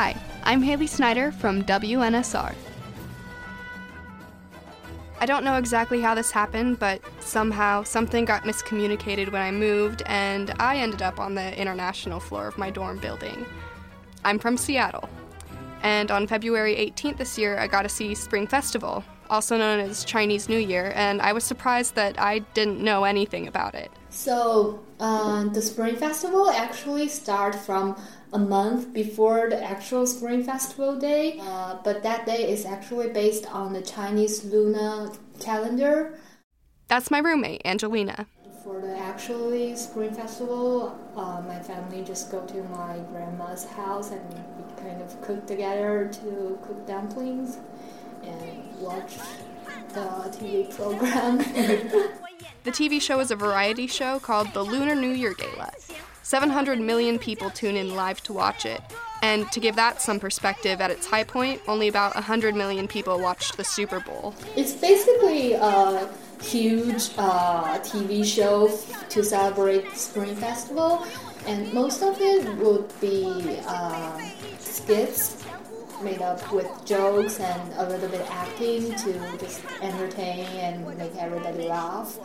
Hi, I'm Haley Snyder from WNSR. I don't know exactly how this happened, but somehow something got miscommunicated when I moved, and I ended up on the international floor of my dorm building. I'm from Seattle, and on February 18th this year, I got to see Spring Festival, also known as Chinese New Year, and I was surprised that I didn't know anything about it. So, uh, the Spring Festival actually starts from a month before the actual Spring Festival day, uh, but that day is actually based on the Chinese lunar calendar. That's my roommate, Angelina. For the actually Spring Festival, uh, my family just go to my grandma's house and we kind of cook together to cook dumplings and watch the TV program. the TV show is a variety show called the Lunar New Year Gala. 700 million people tune in live to watch it. And to give that some perspective, at its high point, only about 100 million people watched the Super Bowl. It's basically a huge uh, TV show to celebrate Spring Festival, and most of it would be uh, skits made up with jokes and a little bit acting to just entertain and make everybody laugh.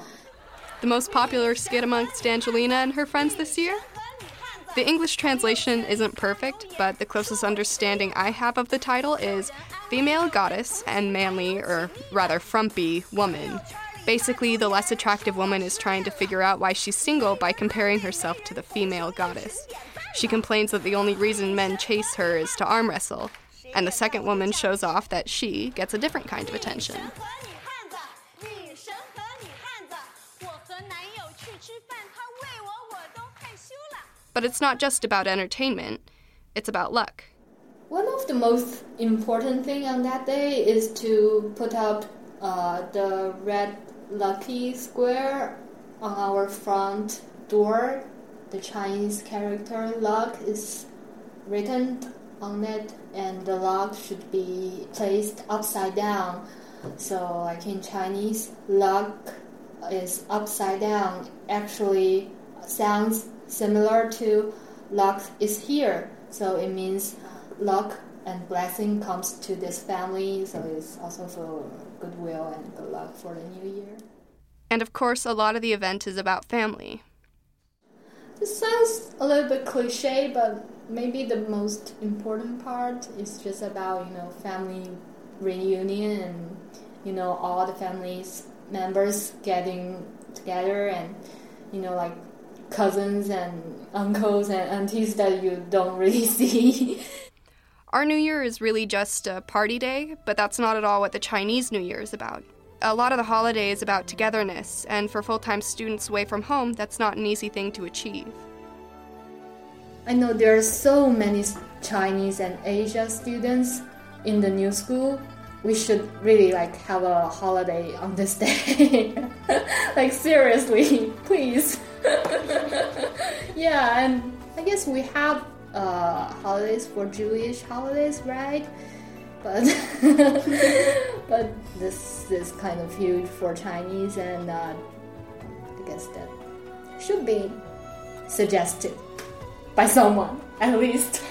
The most popular skit amongst Angelina and her friends this year? The English translation isn't perfect, but the closest understanding I have of the title is female goddess and manly, or rather frumpy, woman. Basically, the less attractive woman is trying to figure out why she's single by comparing herself to the female goddess. She complains that the only reason men chase her is to arm wrestle, and the second woman shows off that she gets a different kind of attention. But it's not just about entertainment, it's about luck. One of the most important thing on that day is to put up uh, the red lucky square on our front door. The Chinese character luck is written on it, and the luck should be placed upside down. So, like in Chinese, luck is upside down. Actually, sounds similar to luck is here. So it means luck and blessing comes to this family. So it's also for goodwill and good luck for the new year. And of course, a lot of the event is about family. This sounds a little bit cliche, but maybe the most important part is just about you know family reunion and you know all the families members getting together and you know like cousins and uncles and aunties that you don't really see. Our New Year is really just a party day, but that's not at all what the Chinese New Year is about. A lot of the holiday is about togetherness, and for full time students away from home, that's not an easy thing to achieve. I know there are so many Chinese and Asia students in the new school. We should really like have a holiday on this day. like seriously, please. yeah, and I guess we have uh, holidays for Jewish holidays, right? But but this is kind of huge for Chinese, and uh, I guess that should be suggested by someone at least.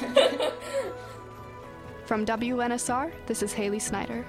From WNSR, this is Haley Snyder.